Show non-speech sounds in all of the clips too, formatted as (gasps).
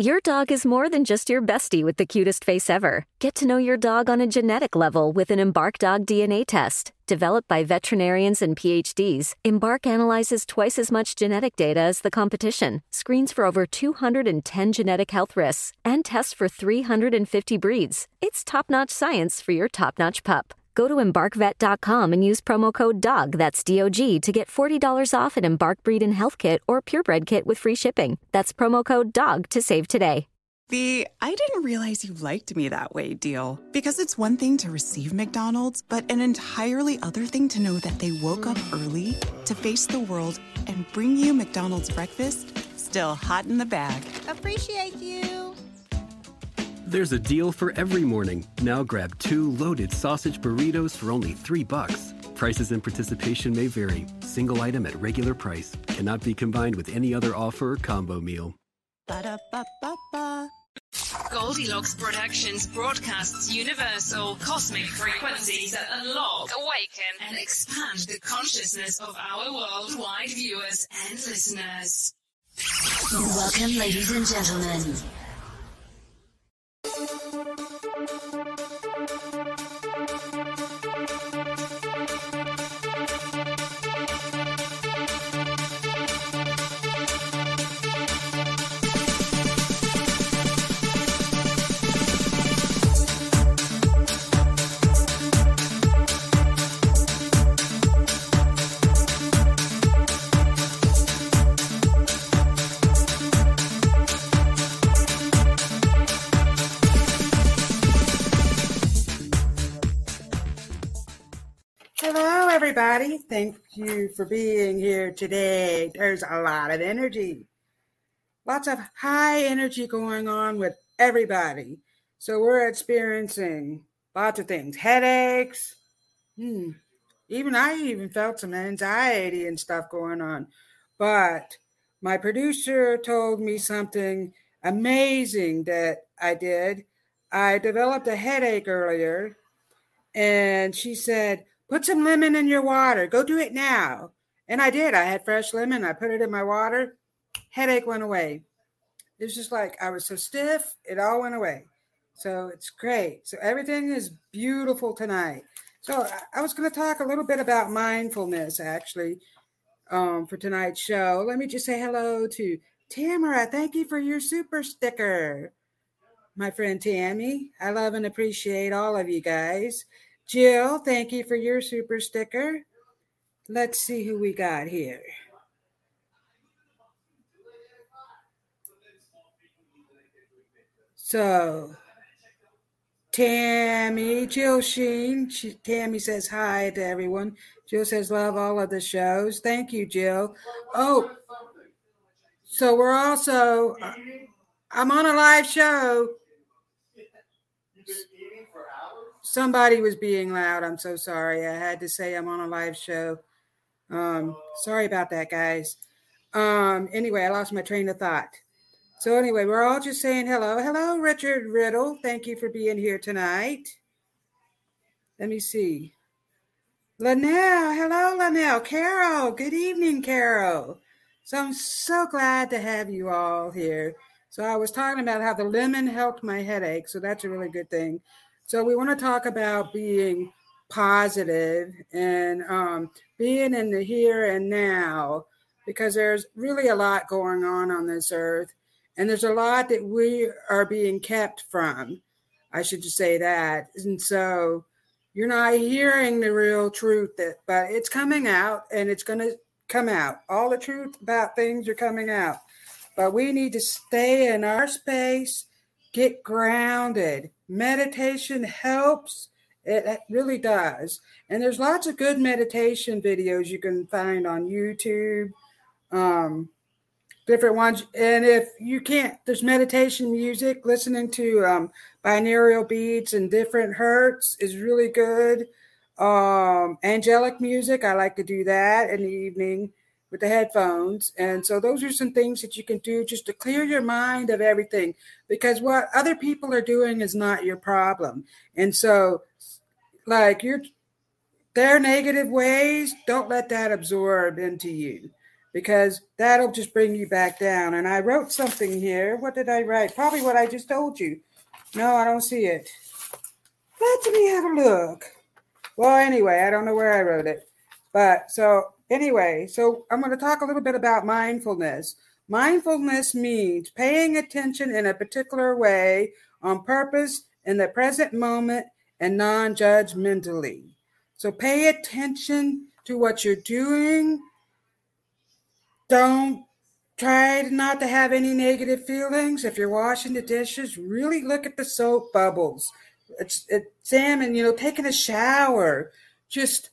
Your dog is more than just your bestie with the cutest face ever. Get to know your dog on a genetic level with an Embark Dog DNA test. Developed by veterinarians and PhDs, Embark analyzes twice as much genetic data as the competition, screens for over 210 genetic health risks, and tests for 350 breeds. It's top notch science for your top notch pup. Go to embarkvet.com and use promo code DOG, that's D O G, to get $40 off an Embark Breed and Health Kit or Purebred Kit with free shipping. That's promo code DOG to save today. The I didn't realize you liked me that way deal. Because it's one thing to receive McDonald's, but an entirely other thing to know that they woke up early to face the world and bring you McDonald's breakfast still hot in the bag. Appreciate you. There's a deal for every morning. Now grab two loaded sausage burritos for only three bucks. Prices and participation may vary. Single item at regular price cannot be combined with any other offer or combo meal. Ba-da-ba-ba-ba. Goldilocks Productions broadcasts universal cosmic frequencies that unlock, awaken, and expand the consciousness of our worldwide viewers and listeners. Welcome, ladies and gentlemen. Hello, everybody. Thank you for being here today. There's a lot of energy, lots of high energy going on with everybody. So we're experiencing lots of things headaches. Hmm. Even I even felt some anxiety and stuff going on. But my producer told me something amazing that I did. I developed a headache earlier, and she said, Put some lemon in your water. Go do it now. And I did. I had fresh lemon. I put it in my water. Headache went away. It was just like I was so stiff, it all went away. So it's great. So everything is beautiful tonight. So I- was going to talk a little bit about mindfulness actually um, for tonight's show. Let me just say hello to Tamara. Thank you for your super sticker, my friend Tammy. I love and appreciate all of you guys. Jill, thank you for your super sticker. Let's see who we got here. So, Tammy, Jill Sheen, she, Tammy says hi to everyone. Jill says love all of the shows. Thank you, Jill. Oh, so we're also, uh, I'm on a live show. Somebody was being loud. I'm so sorry. I had to say I'm on a live show. Um, sorry about that, guys. Um, anyway, I lost my train of thought. So anyway, we're all just saying hello. Hello, Richard Riddle. Thank you for being here tonight. Let me see. Linnell, hello, Linnell. Carol, good evening, Carol. So I'm so glad to have you all here. So I was talking about how the lemon helped my headache. So that's a really good thing. So we want to talk about being positive and um, being in the here and now because there's really a lot going on on this earth and there's a lot that we are being kept from i should just say that. And so you're not hearing the real truth that but it's coming out and it's going to come out. All the truth about things are coming out but we need to stay in our space get grounded meditation helps it, really does and there's lots of good meditation videos you can find on youtube um, different ones. And if you can't, there's meditation music. Listening to um, binaural beats and different hertz is really good. Um, angelic music, I like to do that in the evening with the headphones. And so those are some things that you can do just to clear your mind of everything because what other people are doing is not your problem. And so like your their negative ways, don't let that absorb into you because that'll just bring you back down. And I wrote something here. What did I write? Probably what I just told you. No, I don't see it. Let me have a look. Well, anyway, I don't know where I wrote it. But so, anyway, so I'm going to talk a little bit about mindfulness. Mindfulness means paying attention in a particular way on purpose in the present moment and non judgmentally. So pay attention to what you're doing don't try not to have any negative feelings. If you're washing the dishes, really look at the soap bubbles. It's, examine, you know, taking a shower, just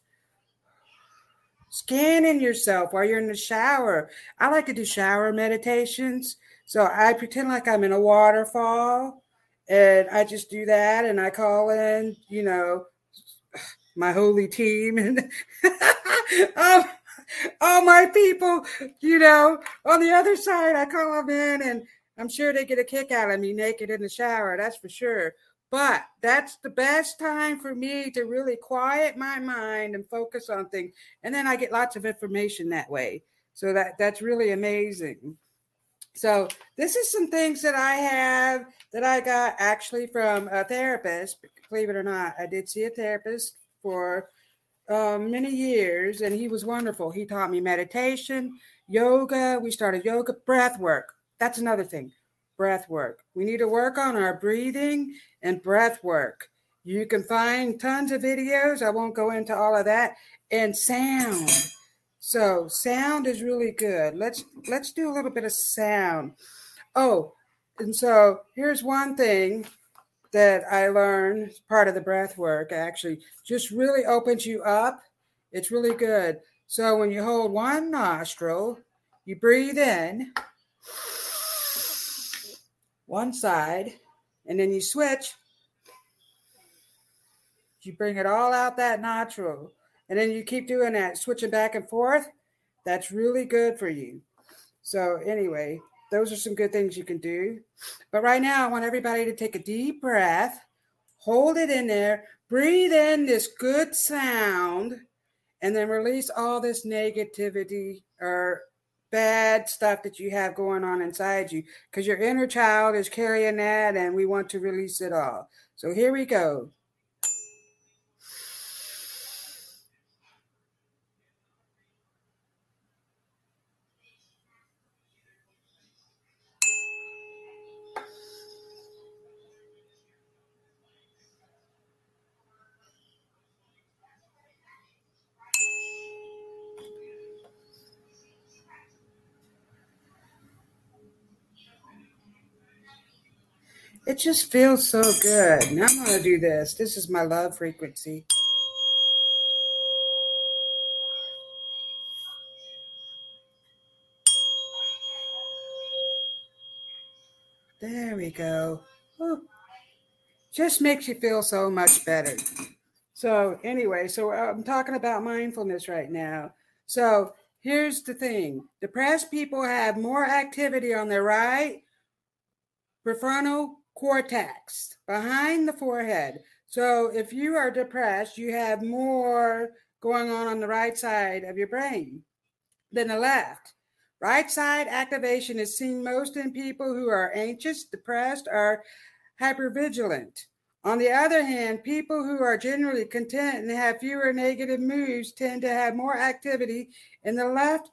scanning yourself while you're in the shower. I like to do shower meditations. So I pretend like I'm in a waterfall and I just do that and I call in, you know, my holy team and (laughs) um, all my people, you know, on the other side, I call them in and I'm sure they get a kick out of me naked in the shower. That's for sure. But that's the best time for me to really quiet my mind and focus on things. And then I get lots of information that way. So that that's really amazing. So this is some things that I have that I got actually from a therapist. Believe it or not, I did see a therapist for um, many years, and he was wonderful. He taught me meditation, yoga. We started yoga, breath work. That's another thing breath work. We need to work on our breathing and breath work. You can find tons of videos. I won't go into all of that. And sound. So sound is really good. Let's let's do a little bit of sound. Oh, and so here's one thing that I learned part of the breath work actually just really opens you up. It's really good. So when you hold one nostril, you breathe in one side, and then you switch. You bring it all out that natural, and then you keep doing that, switching back and forth. That's really good for you. So, anyway, those are some good things you can do. But right now, I want everybody to take a deep breath, hold it in there, breathe in this good sound, and then release all this negativity or bad stuff that you have going on inside you because your inner child is carrying that and we want to release it all. So here we go. It just feels so good. Now I'm going to do this. This is my love frequency. There we go. Just makes you feel so much better. So, anyway, so uh, I'm talking about mindfulness right now. So here's the thing depressed people have more activity on their right prefrontal cortex behind the forehead. So if you are depressed, you have more going on on the right side of your brain than the left. Right side activation is seen most in people who are anxious, depressed, or hypervigilant. On the other hand, people who are generally content and have fewer negative moods tend to have more activity in the left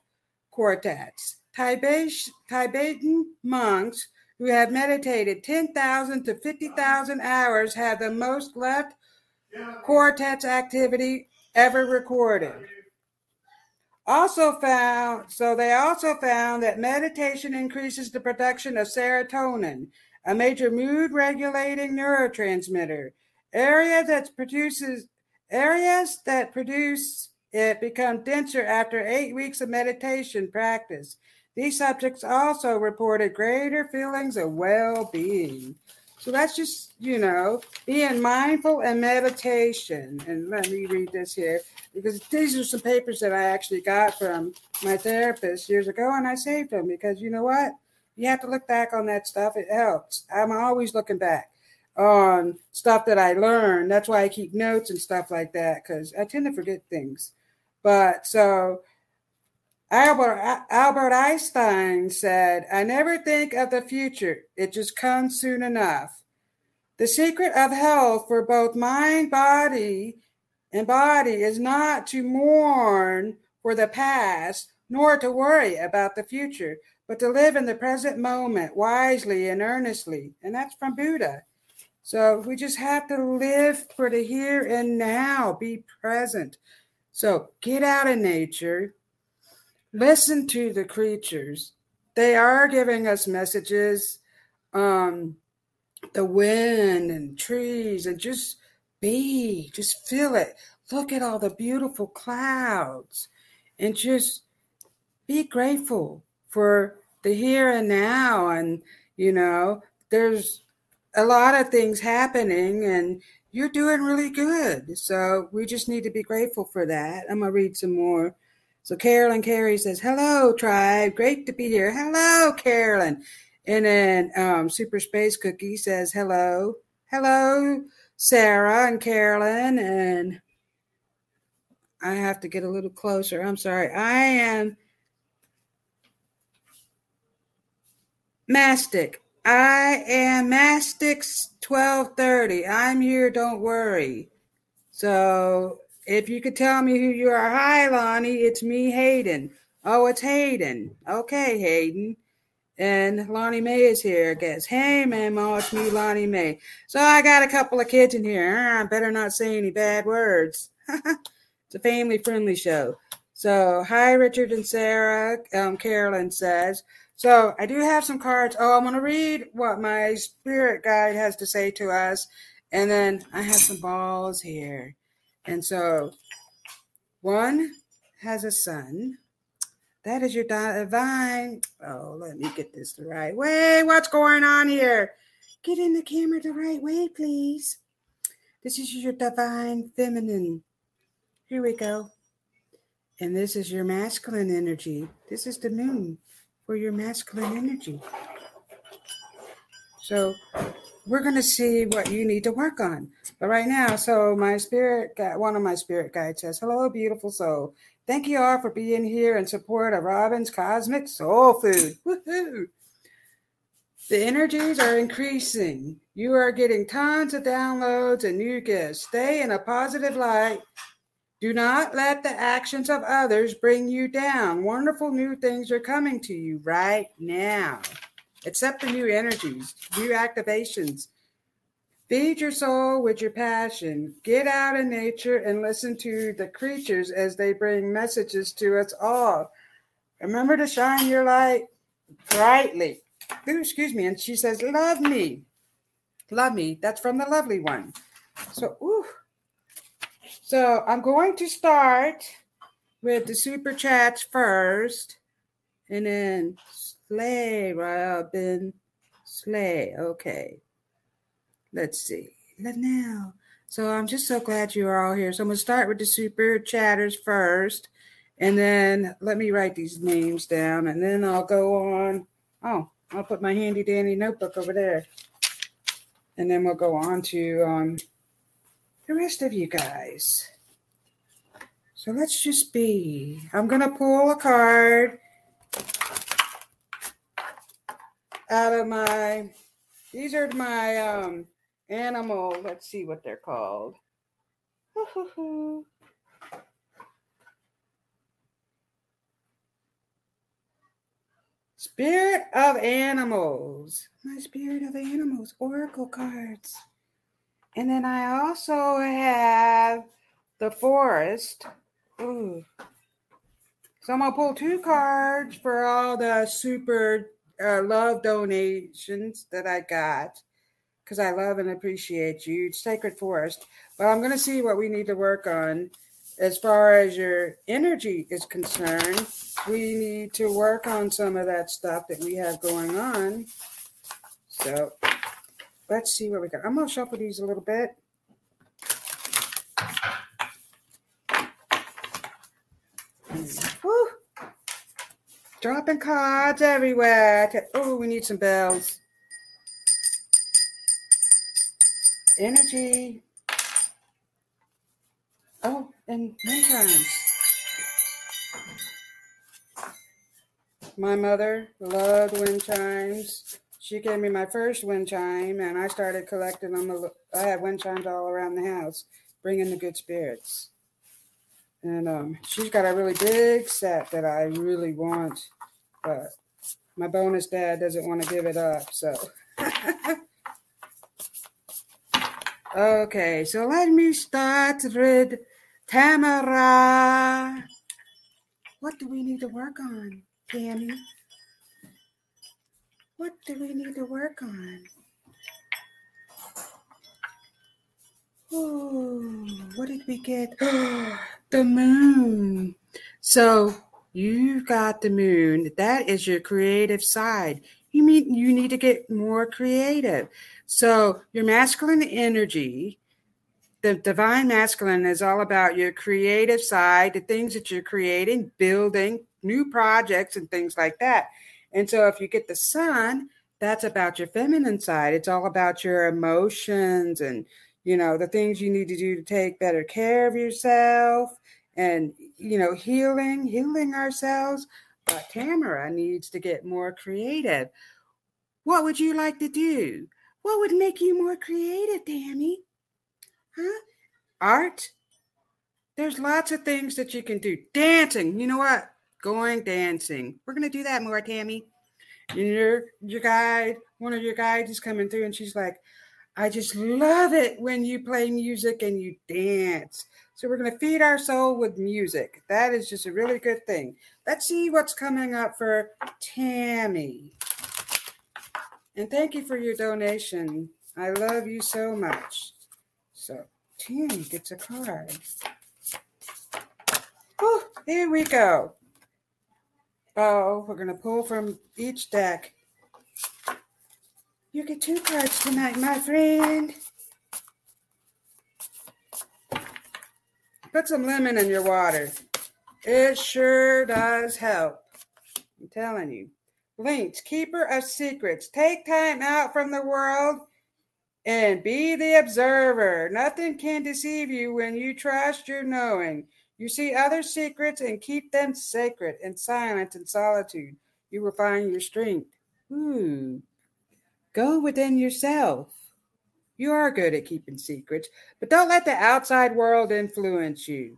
cortex. Tibetan monks who have meditated 10,000 to 50,000 hours have the most left cortex activity ever recorded. Also found, so they also found that meditation increases the production of serotonin, a major mood regulating neurotransmitter. Area that produces areas that produce it become denser after eight weeks of meditation practice. These subjects also reported greater feelings of well-being. So that's just, you know, being mindful and meditation. And let me read this here because these are some papers that I actually got from my therapist years ago and I saved them because you know what? You have to look back on that stuff. It helps. I'm always looking back on stuff that I learned. That's why I keep notes and stuff like that because I tend to forget things. But so Albert, Albert Einstein said, I never think of the future, it just comes soon enough. The secret of health for both mind, body, and body is not to mourn for the past, nor to worry about the future, but to live in the present moment wisely and earnestly. And that's from Buddha. So we just have to live for the here and now, be present. So get out in nature, listen to the creatures. They are giving us messages, um, the wind and trees, and just be, just feel it. Look at all the beautiful clouds and just be grateful for the here and now. And, you know, there's a lot of things happening and you're doing really good. So we just need to be grateful for that. I'm to read some more. So Carolyn Carey says, Hello, tribe. Great to be here. Hello, Carolyn. And then um, Super Space Cookie says, Hello. Hello, Sarah and Carolyn. And I have to get a little closer. I'm sorry. I am Mastic. I am Mastix 1230. I'm here, don't worry. So if you could tell me who you are, hi Lonnie, it's me, Hayden. Oh, it's Hayden. Okay, Hayden. And Lonnie May is here, I guess. Hey, man, Ma, it's me, Lonnie May. So I got a couple of kids in here. I better not say any bad words. (laughs) it's a family friendly show. So, hi, Richard and Sarah. Um, Carolyn says. So, I do have some cards. Oh, I'm going to read what my spirit guide has to say to us. And then I have some balls here. And so one has a son. That is your divine. Oh, let me get this the right way. What's going on here? Get in the camera the right way, please. This is your divine feminine. Here we go. And this is your masculine energy. This is the moon for your masculine energy. So we're going to see what you need to work on. But right now, so my spirit one of my spirit guides says, Hello, beautiful soul. Thank you all for being here in support of Robin's Cosmic Soul Food. Woohoo! The energies are increasing. You are getting tons of downloads and new gifts. Stay in a positive light. Do not let the actions of others bring you down. Wonderful new things are coming to you right now. Accept the new energies, new activations. Feed your soul with your passion. Get out in nature and listen to the creatures as they bring messages to us all. Remember to shine your light brightly. Ooh, excuse me. And she says, Love me. Love me. That's from the lovely one. So, ooh. So I'm going to start with the super chats first and then Slay, Robin. Slay. Okay. Let's see. Let Now. So I'm just so glad you are all here. So I'm going to start with the super chatters first. And then let me write these names down and then I'll go on. Oh, I'll put my handy dandy notebook over there. And then we'll go on to um, the rest of you guys. So let's just be. I'm going to pull a card out of my, these are my um, animal, let's see what they're called. (laughs) Spirit of Animals. My Spirit of Animals Oracle cards. And then I also have the Forest. Ooh. So I'm going to pull two cards for all the super uh, love donations that I got because I love and appreciate you. Sacred Forest. But I'm going to see what we need to work on as far as your energy is concerned, we need to work on some of that stuff that we have going on. So let's see what we got. I'm going to shuffle these a little bit. Woo. Dropping cards everywhere. Oh, we need some bells. Energy. Oh, and wind chimes. My mother loved wind chimes. She gave me my first wind chime, and I started collecting them. I had wind chimes all around the house, bringing the good spirits. And um, she's got a really big set that I really want, but my bonus dad doesn't want to give it up. So, (laughs) okay, so let me start with Tamara. What do we need to work on, Tammy? What do we need to work on? What did we get? (gasps) the moon. So you've got the moon. That is your creative side. You mean you need to get more creative. So your masculine energy the divine masculine is all about your creative side, the things that you're creating, building new projects and things like that. And so if you get the sun, that's about your feminine side. It's all about your emotions and you know the things you need to do to take better care of yourself and you know healing, healing ourselves. But Tamara needs to get more creative. What would you like to do? What would make you more creative, Tammy? Huh? Art? There's lots of things that you can do. Dancing. You know what? Going dancing. We're gonna do that more, Tammy. And your your guide, one of your guides is coming through, and she's like, I just love it when you play music and you dance. So we're going to feed our soul with music. That is just a really good thing. Let's see what's coming up for Tammy. And thank you for your donation. I love you so much. So Tammy gets a card. Oh, here we go. Oh, we're going to pull from each deck. You get two cards tonight, my friend. Put some lemon in your water. It sure does help. I'm telling you. Lynx, keeper of secrets. Take time out from the world and be the observer. Nothing can deceive you when you trust your knowing. You see other secrets and keep them sacred in silence and solitude. You will find your strength. Ooh. Go within yourself. You are good at keeping secrets, but don't let the outside world influence you.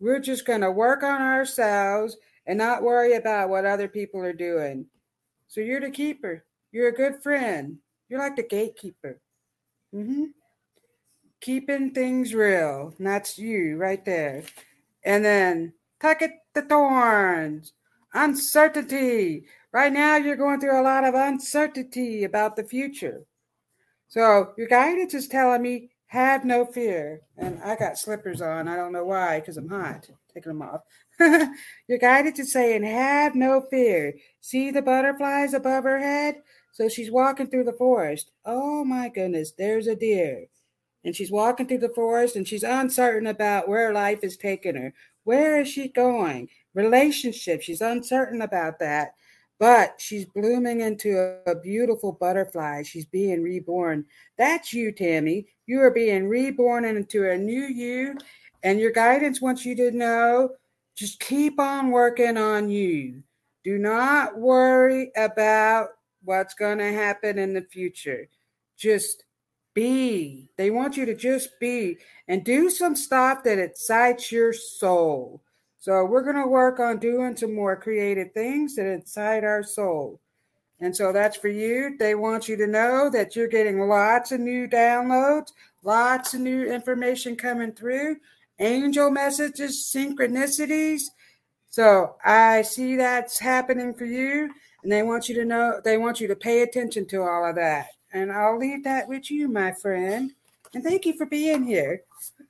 We're just going to work on ourselves and not worry about what other people are doing. So you're the keeper. You're a good friend. You're like the gatekeeper. Mm-hmm. Keeping things real. And that's you right there. And then tuck it the thorns. Uncertainty. Right now, you're going through a lot of uncertainty about the future. So your guidance is telling me, have no fear. And I got slippers on. I don't know why, because I'm hot. Taking them off. (laughs) your guidance is saying, have no fear. See the butterflies above her head? So she's walking through the forest. Oh my goodness, there's a deer. And she's walking through the forest and she's uncertain about where life is taking her. Where is she going? relationship. She's uncertain about that, but she's blooming into a, a beautiful butterfly. She's being reborn. That's you, Tammy. You are being reborn into a new you, and your guidance wants you to know just keep on working on you. Do not worry about what's going to happen in the future. Just be. They want you to just be and do some stuff that excites your soul. So we're going to work on doing some more creative things that excite our soul. And so that's for you. They want you to know that you're getting lots of new downloads, lots of new information coming through angel messages, synchronicities. So I see that's happening for you. And they want you to know, they want you to pay attention to all of that. And I'll leave that with you, my friend. And thank you for being here.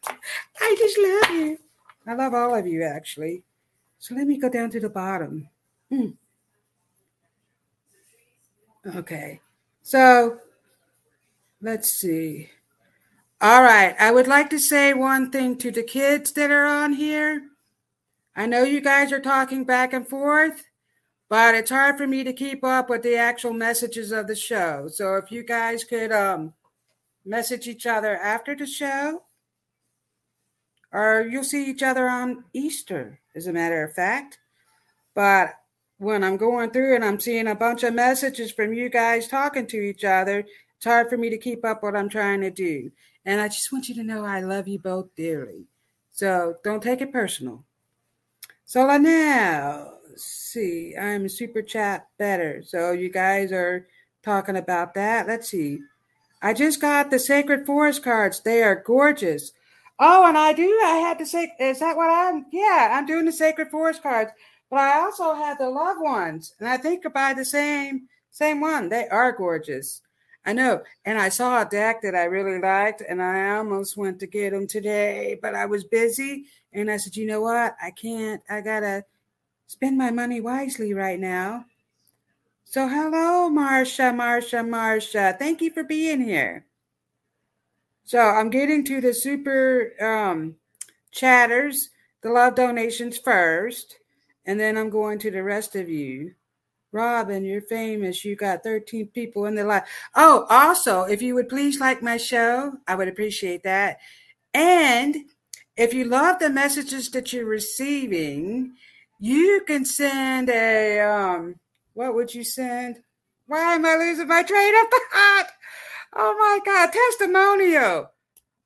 (laughs) I just love you. I love all of you, actually. So let me go down to the bottom. Hmm. Okay. So let's see. All right. I would like to say one thing to the kids that are on here. I know you guys are talking back and forth, but it's hard for me to keep up with the actual messages of the show. So if you guys could um, message each other after the show, or you'll see each other on Easter, as a matter of fact. But when I'm going through and I'm seeing a bunch of messages from you guys talking to each other, it's hard for me to keep up what I'm trying to do. And I just want you to know I love you both dearly. So don't take it personal. So now, see, I'm super chat better. So you guys are talking about that. Let's see. I just got the Sacred Forest cards. They are gorgeous. Oh, and I do. I had to say, is that what I'm? Yeah, I'm doing the Sacred Forest cards. But I also have the Love ones, and I think I buy the same same one. They are gorgeous. I know. And I saw a deck that I really liked, and I almost went to get them today, but I was busy. And I said, you know what? I can't. I got to spend my money wisely right now. So, hello, Marsha, Marsha, Marsha. Thank you for being here. So, I'm getting to the super um, chatters, the love donations first, and then I'm going to the rest of you. Robin, you're famous. You got 13 people in the live. Oh, also, if you would please like my show, I would appreciate that. And if you love the messages that you're receiving, you can send a um what would you send? Why am I losing my train of thought? Oh my god, testimonial.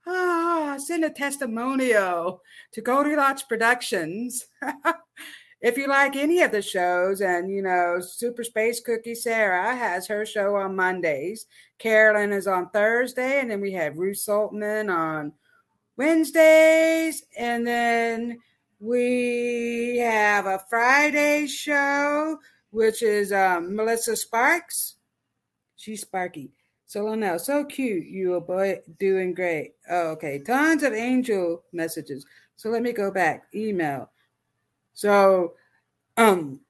Ah, send a testimonial to Goldilocks Productions. (laughs) if you like any of the shows, and you know, Super Space Cookie Sarah has her show on Mondays, Carolyn is on Thursday, and then we have Ruth Saltman on Wednesdays, and then we have a Friday show, which is um, Melissa Sparks. She's Sparky. So no, so cute. You are boy doing great. Oh, okay. Tons of angel messages. So let me go back. Email. So, um,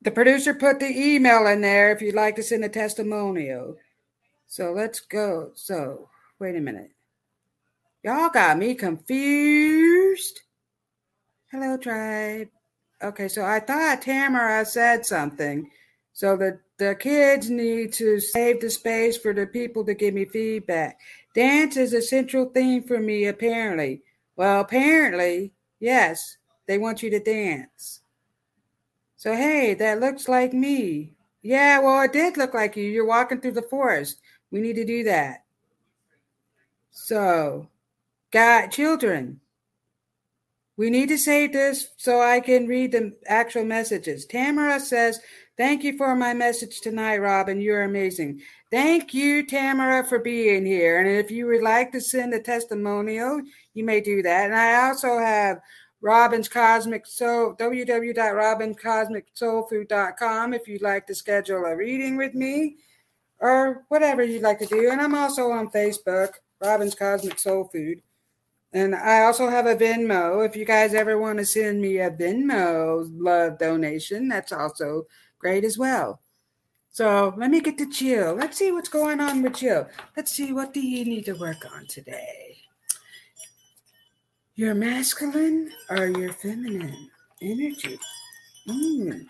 the producer put the email in there if you'd like to send a testimonial. So let's go. So, wait a minute. Y'all got me confused. Hello, tribe. Okay, so I thought Tamara said something. So the, the kids need to save the space for the people to give me feedback. Dance is a central theme for me, apparently. Well, apparently, yes. They want you to dance. So, hey, that looks like me. Yeah, well, it did look like you. You're walking through the forest. We need to do that. So, God, children, we need to save this so I can read the actual messages. Tamara says, Thank you for my message tonight, Robin. You're amazing. Thank you, Tamara, for being here. And if you would like to send a testimonial, you may do that. And I also have Robin's Cosmic Soul, www.robincosmicsoulfood.com if you'd like to schedule a reading with me or whatever you'd like to do. And I'm also on Facebook, Robin's Cosmic Soul Food. And I also have a Venmo. If you guys ever want to send me a Venmo love donation, that's also great as well. So let me get to Jill. Let's see what's going on with Jill. Let's see what do you need to work on today. You're masculine or you're feminine? energy. Mm.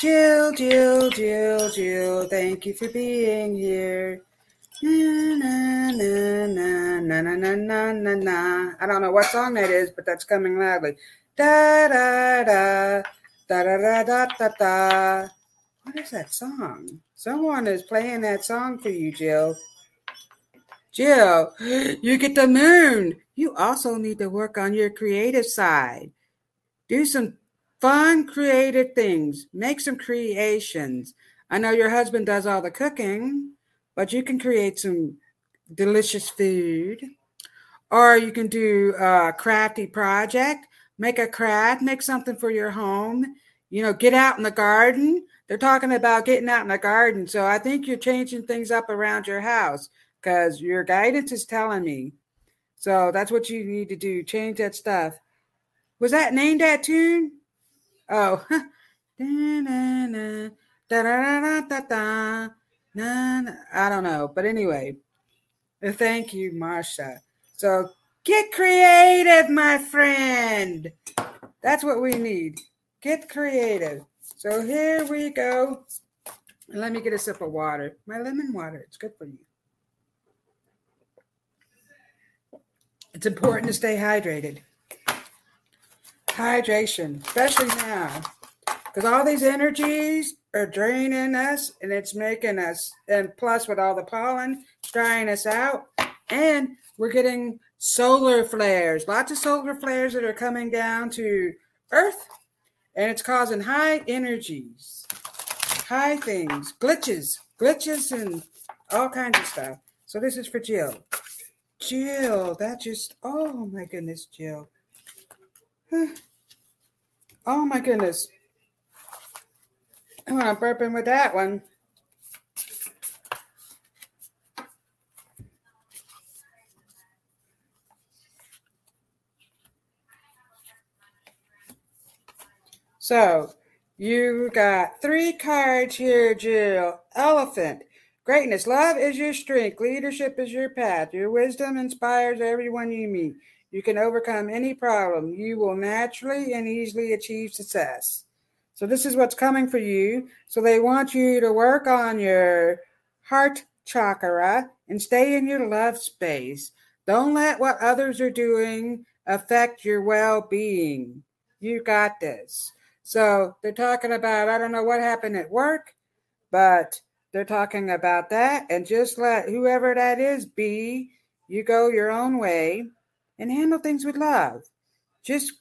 Jill, Jill, Jill, Jill, thank you for being here. Na, na, na, na, na, na, na, na, na. I don't know what song that is, but that's coming loudly. Da da da da da da da da da. What is that song? Someone is playing that song for you, Jill. Jill, (gasps) you get the moon. You also need to work on your creative side. Do some fun, creative things. Make some creations. I know your husband does all the cooking, but you can create some delicious food. Or you can do a crafty project. Make a craft, make something for your home. You know, get out in the garden. They're talking about getting out in the garden. So I think you're changing things up around your house because your guidance is telling me. So that's what you need to do. Change that stuff. Was that named that tune? Oh, (laughs) I don't know, but anyway, thank you, Marsha. So get creative, my friend. That's what we need. Get creative. So here we go. Let me get a sip of water. My lemon water. It's good for you. It's important to stay hydrated hydration, especially now, because all these energies are draining us and it's making us, and plus with all the pollen, drying us out. And we're getting solar flares, lots of solar flares that are coming down to Earth, and it's causing high energies, high things, glitches, glitches, and all kinds of stuff. So this is for Jill. Jill, that just, oh my goodness, Jill. (sighs) Oh my goodness. I'm burping with that one. So you got three cards here, Jill. Elephant. Greatness. Love is your strength. Leadership is your path. Your wisdom inspires everyone you meet. You can overcome any problem. You will naturally and easily achieve success. So, this is what's coming for you. So, they want you to work on your heart chakra and stay in your love space. Don't let what others are doing affect your well being. You got this. So, they're talking about, I don't know what happened at work, but they're talking about that. And just let whoever that is be. You go your own way and handle things with love. Just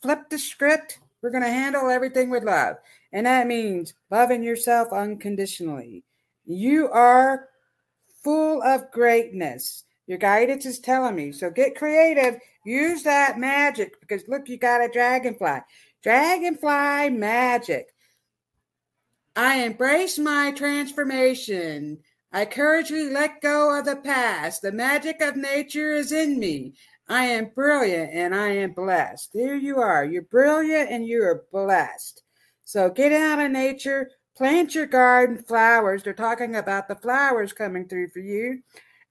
flip the script. We're going to handle everything with love. And that means loving yourself unconditionally. You are full of greatness. Your guidance is telling me. So get creative. Use that magic because look, you got a dragonfly. Dragonfly magic. I embrace my transformation. I courageously let go of the past. The magic of nature is in me. I am brilliant and I am blessed. There you are. You're brilliant and you are blessed. So get out of nature, plant your garden flowers. They're talking about the flowers coming through for you.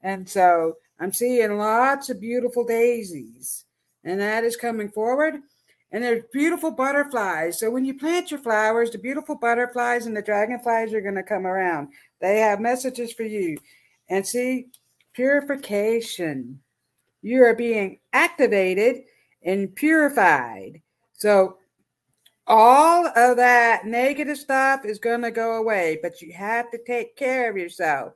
And so I'm seeing lots of beautiful daisies, and that is coming forward. And there's beautiful butterflies. So when you plant your flowers, the beautiful butterflies and the dragonflies are going to come around. They have messages for you. And see, purification you are being activated and purified. So all of that negative stuff is going to go away, but you have to take care of yourself.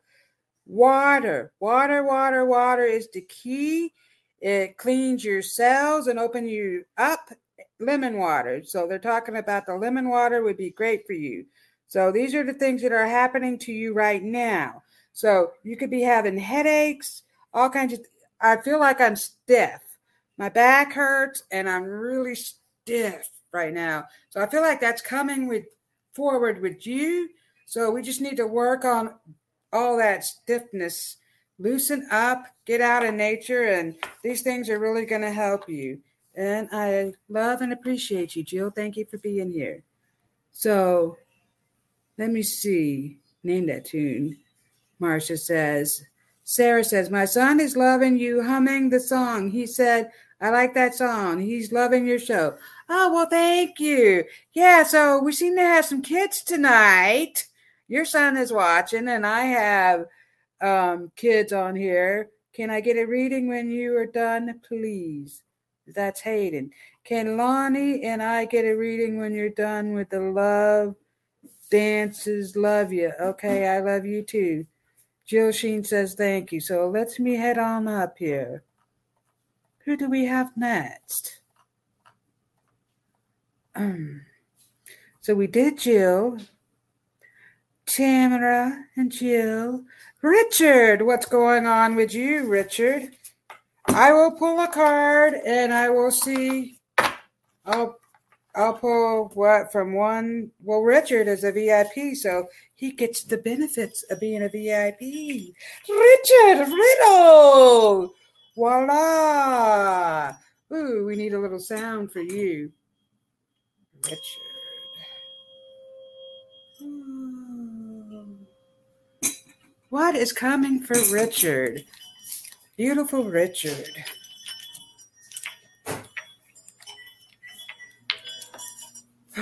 Water, water, water, water is the key. It cleans your cells and open you up. Lemon water. So they're talking about the lemon water would be great for you. So these are the things that are happening to you right now. So you could be having headaches, all kinds of I feel like I'm stiff. My back hurts and I'm really stiff right now. So I feel like that's coming with forward with you. So we just need to work on all that stiffness. Loosen up, get out of nature, and these things are really going to help you. And I love and appreciate you, Jill. Thank you for being here. So let me see. Name that tune. Marcia says, Sarah says, My son is loving you, humming the song. He said, I like that song. He's loving your show. Oh, well, thank you. Yeah, so we seem to have some kids tonight. Your son is watching, and I have um, kids on here. Can I get a reading when you are done, please? That's Hayden. Can Lonnie and I get a reading when you're done with the love dances? Love you. Okay, I love you too. Jill Sheen says thank you. So let's me head on up here. Who do we have next? Um, so we did Jill, Tamara, and Jill. Richard, what's going on with you, Richard? I will pull a card and I will see. I'll I'll pull what from one. Well, Richard is a VIP, so he gets the benefits of being a VIP. Richard Riddle. Voila! Ooh, we need a little sound for you. Richard. Hmm. What is coming for Richard? Beautiful Richard. (gasps)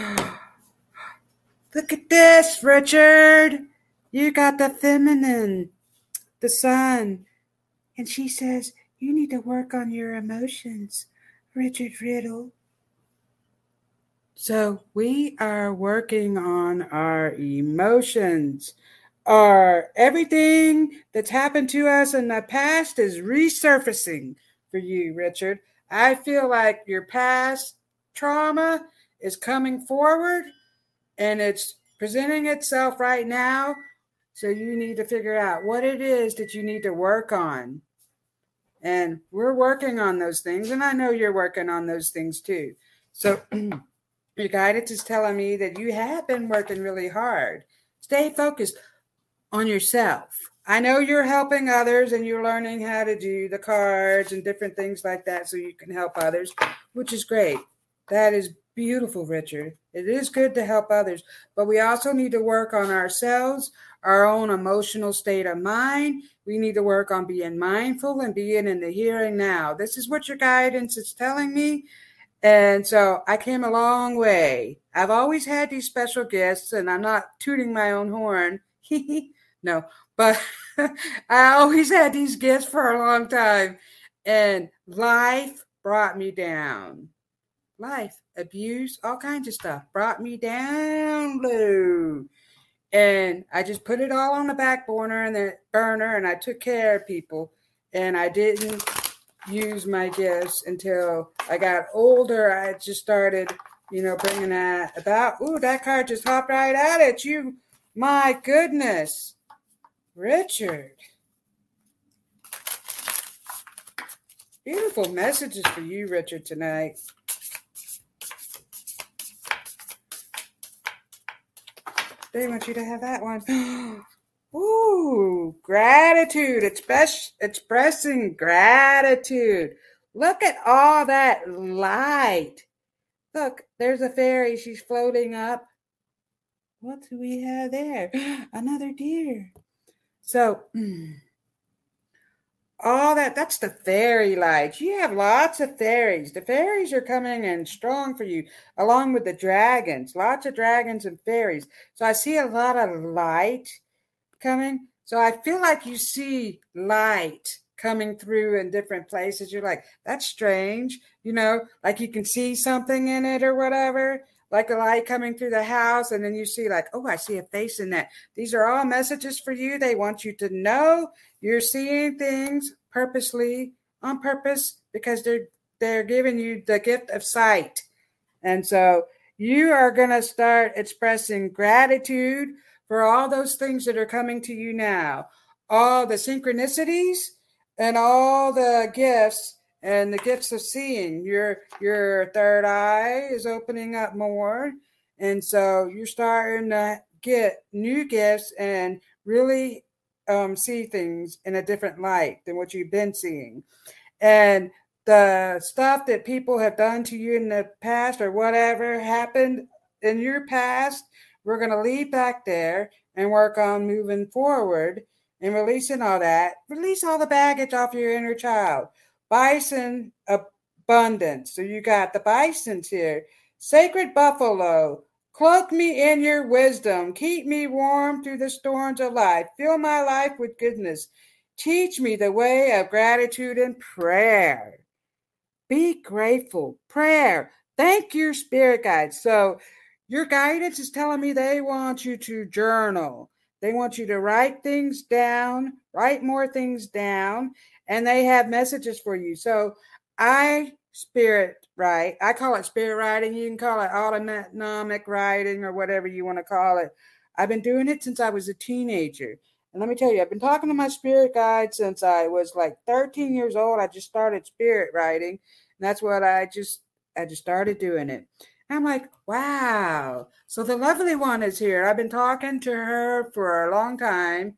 Look at this, Richard. You got the feminine, the sun. And she says, you need to work on your emotions, Richard Riddle. So, we are working on our emotions. Our everything that's happened to us in the past is resurfacing for you, Richard. I feel like your past trauma is coming forward and it's presenting itself right now. So, you need to figure out what it is that you need to work on. And we're working on those things. And I know you're working on those things too. So (clears throat) your guidance is telling me that you have been working really hard. Stay focused on yourself. I know you're helping others and you're learning how to do the cards and different things like that so you can help others, which is great. That is beautiful, Richard. It is good to help others, but we also need to work on ourselves, our own emotional state of mind. We need to work on being mindful and being in the here and now. This is what your guidance is telling me. And so I came a long way. I've always had these special gifts, and I'm not tooting my own horn. (laughs) no, but (laughs) I always had these gifts for a long time. And life brought me down. Life, abuse, all kinds of stuff brought me down low and I just put it all on the back burner and the burner, and I took care of people, and I didn't use my gifts until I got older. I just started, you know, bringing that about. Ooh, that card just hopped right at it. You, my goodness, Richard. Beautiful messages for you, Richard, tonight. They want you to have that one. (gasps) Ooh, gratitude. Express, expressing gratitude. Look at all that light. Look, there's a fairy. She's floating up. What do we have there? (gasps) Another deer. So, mm, all that that's the fairy lights. You have lots of fairies. The fairies are coming in strong for you along with the dragons. Lots of dragons and fairies. So i see a lot of light coming. So i feel like you see light coming through in different places. You're like that's strange you know like you can see something in it or whatever like a light coming through the house and then you see like oh i see a face in that. These are all messages for you. They want you to know you're seeing things purposely on purpose because they're they're giving you the gift of sight. And so you are going to start expressing gratitude for all those things that are coming to you now. All the synchronicities and all the gifts and the gifts of seeing. Your your third eye is opening up more. And so you're starting to get new gifts and really um, see things in a different light than what you've been seeing. And the stuff that people have done to you in the past or whatever happened in your past we're going to leave back there and work on moving forward and releasing all that. Release all the baggage off your inner child Bison, abundance. So you got the bisons here. Sacred buffalo, cloak me in your wisdom. Keep me warm through the storms of life. Fill my life with goodness. Teach me the way of gratitude and prayer. Be grateful. Prayer. Thank your spirit guides. So your guidance is telling me they want you to journal. They want you to write things down, write more things down, and they have messages for you. So I spirit write. I call it spirit writing. You can call it automatic writing or whatever you want to call it. I've been doing it since I was a teenager. And let me tell you, I've been talking to my spirit guide since I was like 13 years old. I just started spirit writing. And that's what I just I just started doing it. I'm like, wow. So the lovely one is here. I've been talking to her for a long time,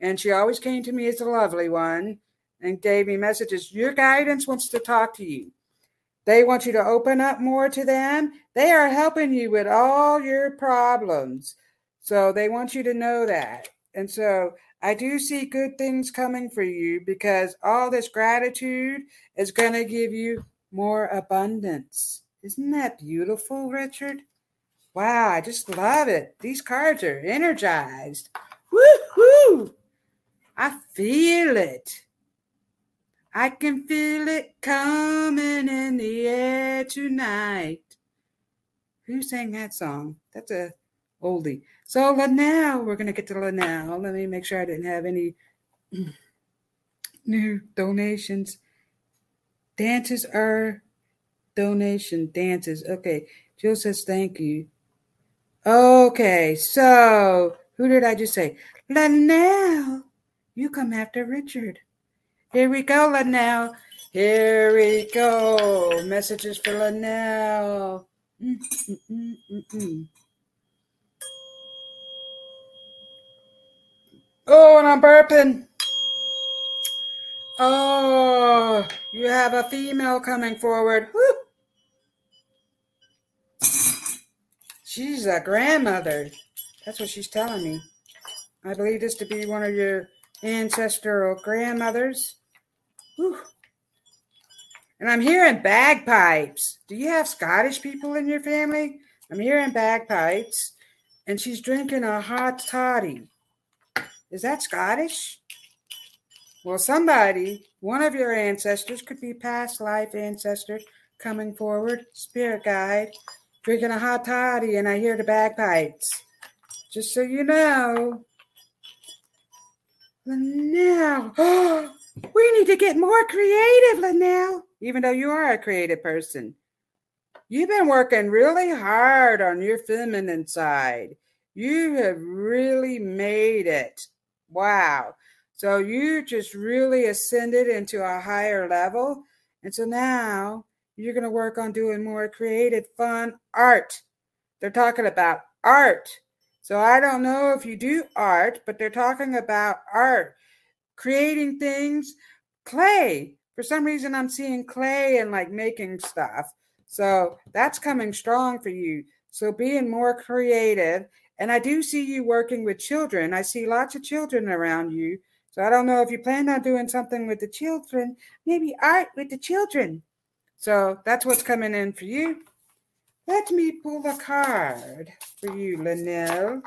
and she always came to me as the lovely one and gave me messages. Your guidance wants to talk to you. They want you to open up more to them. They are helping you with all your problems. So they want you to know that. And so I do see good things coming for you because all this gratitude is going to give you more abundance. Isn't that beautiful, Richard? Wow, I just love it. These cards are energized. Woo-hoo! I feel it. I can feel it coming in the air tonight. Who sang that song? That's a oldie. So Linnell, we're gonna get to Linnell. Let me make sure I didn't have any new donations. Dances are donation dances. Okay, Jill says thank you. Okay, so who did I just say? Linnell, you come after Richard. Here we go, Linnell. Here we go. Messages for Linnell. Mm-mm-mm-mm. Oh, and I'm burping. Oh, you have a female coming forward. Woo. She's a grandmother. That's what she's telling me. I believe this to be one of your ancestral grandmothers. And I'm hearing bagpipes. Do you have Scottish people in your family? I'm hearing bagpipes. And she's drinking a hot toddy. Is that Scottish? Well, somebody, one of your ancestors, could be past life ancestor coming forward, spirit guide, drinking a hot toddy, and I hear the bagpipes. Just so you know. Now, (gasps) oh, We need to get more creative, Linnell, even though you are a creative person. You've been working really hard on your feminine side. You have really made it. Wow. So you just really ascended into a higher level. And so now you're going to work on doing more creative, fun art. They're talking about art. So I don't know if you do art, but they're talking about art creating things. Clay. For some reason, I'm seeing clay and like making stuff. So that's coming strong for you. So being more creative. And I do see you working with children. I see lots of children around you. So I don't know if you plan on doing something with the children, maybe art with the children. So that's what's coming in for you. Let me pull a card for you, Linnell.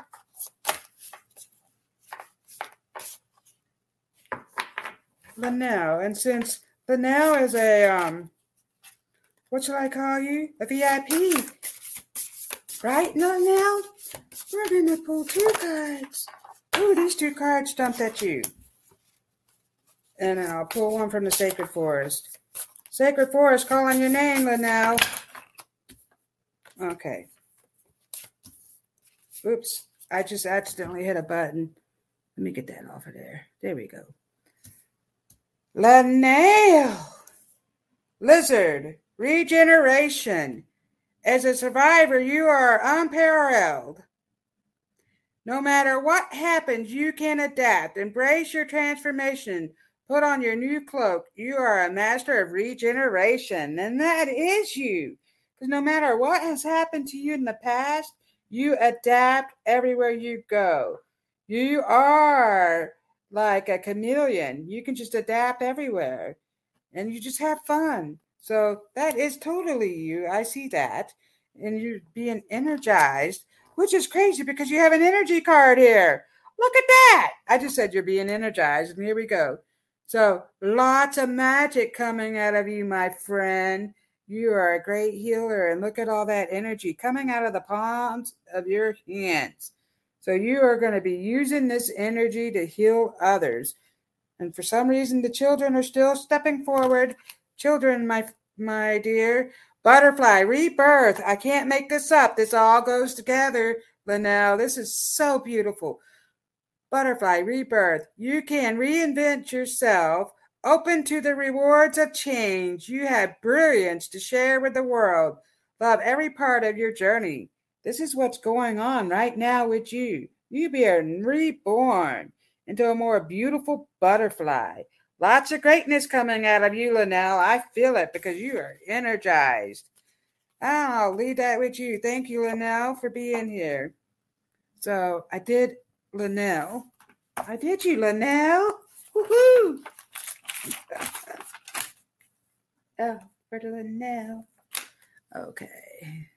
Linnell. And since the now is a um what should I call you? A VIP. Right, Now We're gonna pull two cards. Ooh, these two cards jumped at you. And I'll pull one from the Sacred Forest. Sacred Forest calling your name, Linnell. Okay. Oops, I just accidentally hit a button. Let me get that off of there. There we go. Linnell. Lizard. Regeneration. As a survivor, you are unparalleled. No matter what happens, you can adapt. Embrace your transformation. Put on your new cloak. You are a master of regeneration. And that is you. Because no matter what has happened to you in the past, you adapt everywhere you go. You are like a chameleon. You can just adapt everywhere and you just have fun. So that is totally you. I see that. And you're being energized, which is crazy because you have an energy card here. Look at that. I just said you're being energized, and here we go. So lots of magic coming out of you, my friend. You are a great healer, and look at all that energy coming out of the palms of your hands. So you are going to be using this energy to heal others. And for some reason, the children are still stepping forward. Children, my my dear, butterfly rebirth. I can't make this up. This all goes together, Linnell. This is so beautiful. Butterfly rebirth. You can reinvent yourself, open to the rewards of change. You have brilliance to share with the world. Love every part of your journey. This is what's going on right now with you. You being reborn into a more beautiful butterfly. Lots of greatness coming out of you, Linnell. I feel it because you are energized. I'll leave that with you. Thank you, Linnell, for being here. So I did Linnell. I did you, Linnell. Woohoo! (laughs) oh, for Linnell. Okay.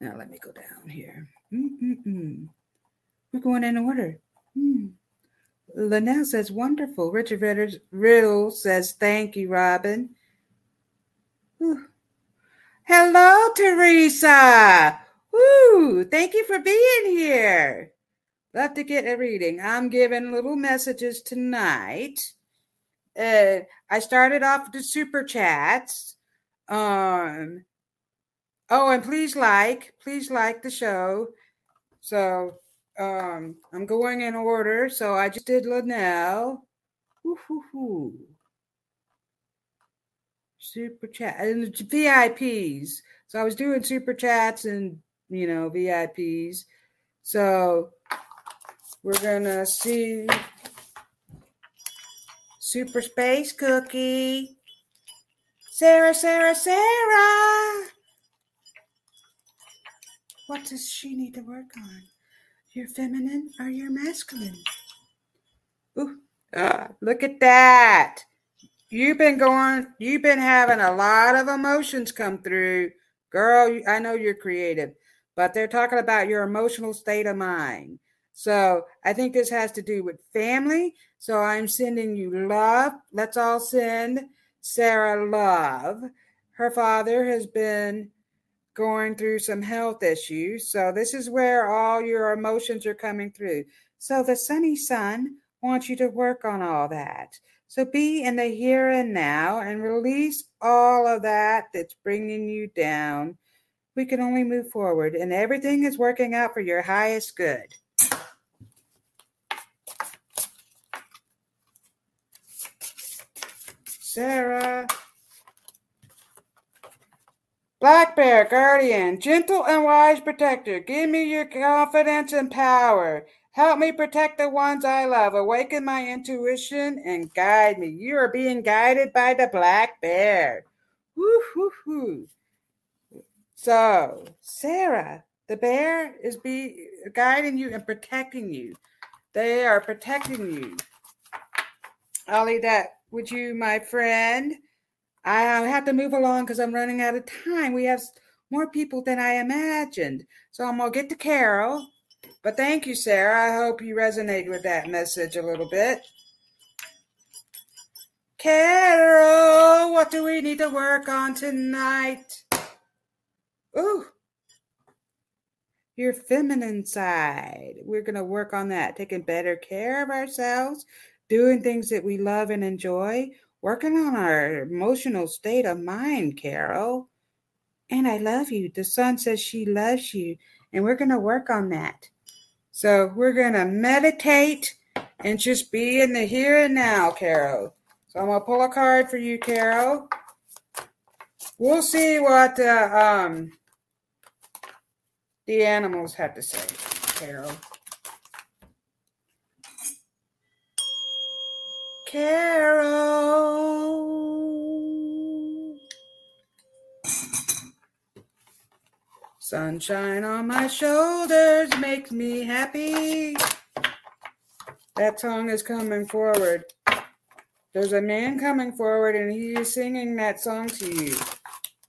Now let me go down here. Mm-mm-mm. We're going in order. Mm. Linnell says, wonderful. Richard Riddle says, thank you, Robin. Hello, Teresa. Woo! Thank you for being here. Love to get a reading. I'm giving little messages tonight. Uh, I started off the super chats. Um, oh, and please like, please like the show. So um, I'm going in order. So I just did Linnell. Woo-hoo-hoo. Super chat and VIPs. So I was doing super chats and you know VIPs. So we're gonna see Super Space Cookie. Sarah, Sarah, Sarah. What does she need to work on? You're feminine or you're masculine? Ooh, uh, look at that. You've been going, you've been having a lot of emotions come through. Girl, I know you're creative, but they're talking about your emotional state of mind. So I think this has to do with family. So I'm sending you love. Let's all send Sarah love. Her father has been going through some health issues. So this is where all your emotions are coming through. So the sunny sun wants you to work on all that. So be in the here and now and release all of that that's bringing you down. We can only move forward, and everything is working out for your highest good. Sarah. Black Bear, Guardian, gentle and wise protector, give me your confidence and power. Help me protect the ones I love. Awaken my intuition and guide me. You are being guided by the black bear. Woo hoo hoo. So, Sarah, the bear is be guiding you and protecting you. They are protecting you. I'll leave that with you, my friend. I have to move along because I'm running out of time. We have more people than I imagined. So I'm going to get to Carol. But thank you, Sarah. I hope you resonate with that message a little bit. Carol, what do we need to work on tonight? Ooh, your feminine side. We're going to work on that, taking better care of ourselves, doing things that we love and enjoy, working on our emotional state of mind, Carol. And I love you. The sun says she loves you, and we're going to work on that. So we're going to meditate and just be in the here and now, Carol. So I'm going to pull a card for you, Carol. We'll see what uh, um, the animals have to say, Carol. Carol. Sunshine on my shoulders makes me happy. That song is coming forward. there's a man coming forward and he's singing that song to you.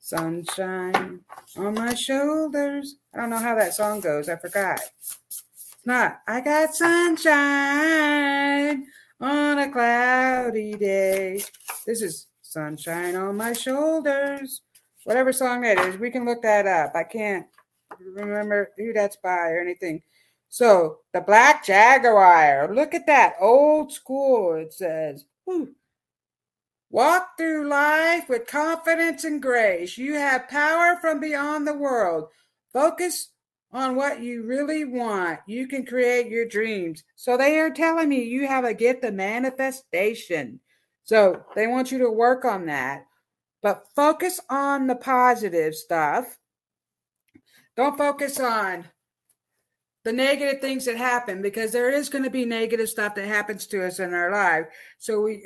Sunshine on my shoulders. I don't know how that song goes. I forgot. It's not. I got sunshine on a cloudy day. This is sunshine on my shoulders. Whatever song that is, we can look that up. I can't remember who that's by or anything. So the Black Jaguar. Look at that old school. It says. Walk through life with confidence and grace. You have power from beyond the world. Focus on what you really want. You can create your dreams. So they are telling me you have a gift of manifestation. So they want you to work on that. But focus on the positive stuff. Don't focus on the negative things that happen because there is going to be negative stuff that happens to us in our life. So we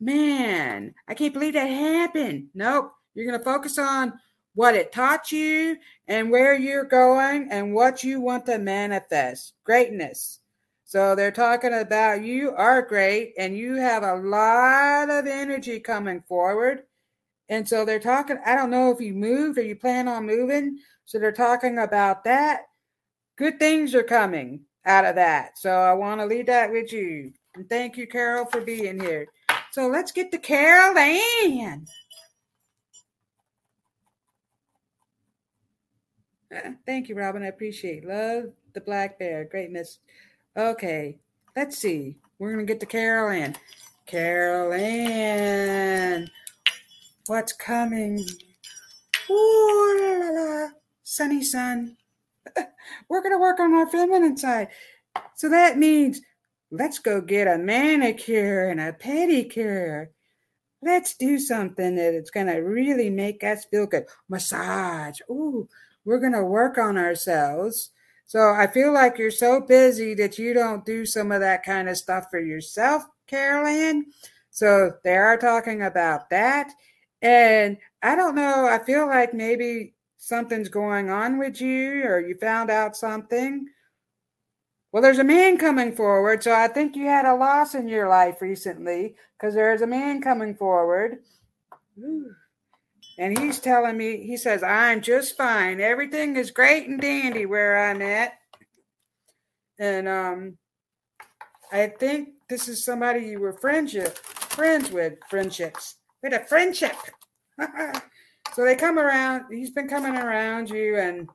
man, I can't believe that happened. Nope. You're going to focus on what it taught you and where you're going and what you want to manifest greatness. So they're talking about you are great and you have a lot of energy coming forward. And so they're talking, I don't know if you moved or you plan on moving. So they're talking about that. Good things are coming out of that. So I want to leave that with you. And thank you, Carol, for being here. So let's get to Carol Ann. Thank you, Robin. I appreciate. Love the black bear. Greatness. Okay, let's see. We're gonna get to Carol Ann. Carol Ann. What's coming? Ooh la la, sunny sun. (laughs) We're gonna work on our feminine side. So that means Let's go get a manicure and a pedicure. Let's do something that it's to really make us feel good. Massage. Ooh, we're going to work on ourselves. So I feel like you're so busy that you don't do some of that kind of stuff for yourself, Carolyn. So they are talking about that. And I don't know, I feel like maybe something's going on with you or you found out something well, there's a man coming forward. So I think you had a loss in your life recently because there's a man coming forward. And he's telling me, he says, I'm just fine. Everything is great and dandy where I'm at. And um, I think this is somebody you were friendship, friends with, friendships, with a friendship. (laughs) so they come around, he's been coming around you and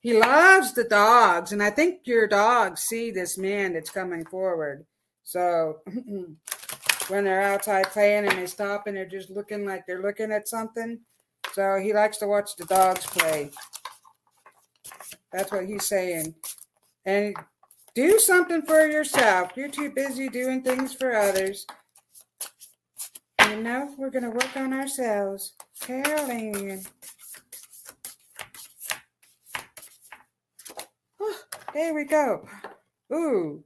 he loves the dogs, and I think your dogs see this man that's coming forward. So (clears throat) when they're outside playing and they stop and they're just looking like they're looking at something, so he likes to watch the dogs play. That's what he's saying. And do something for yourself. You're too busy doing things for others. You know, we're going to work on ourselves. Carolyn. There we go. Ooh.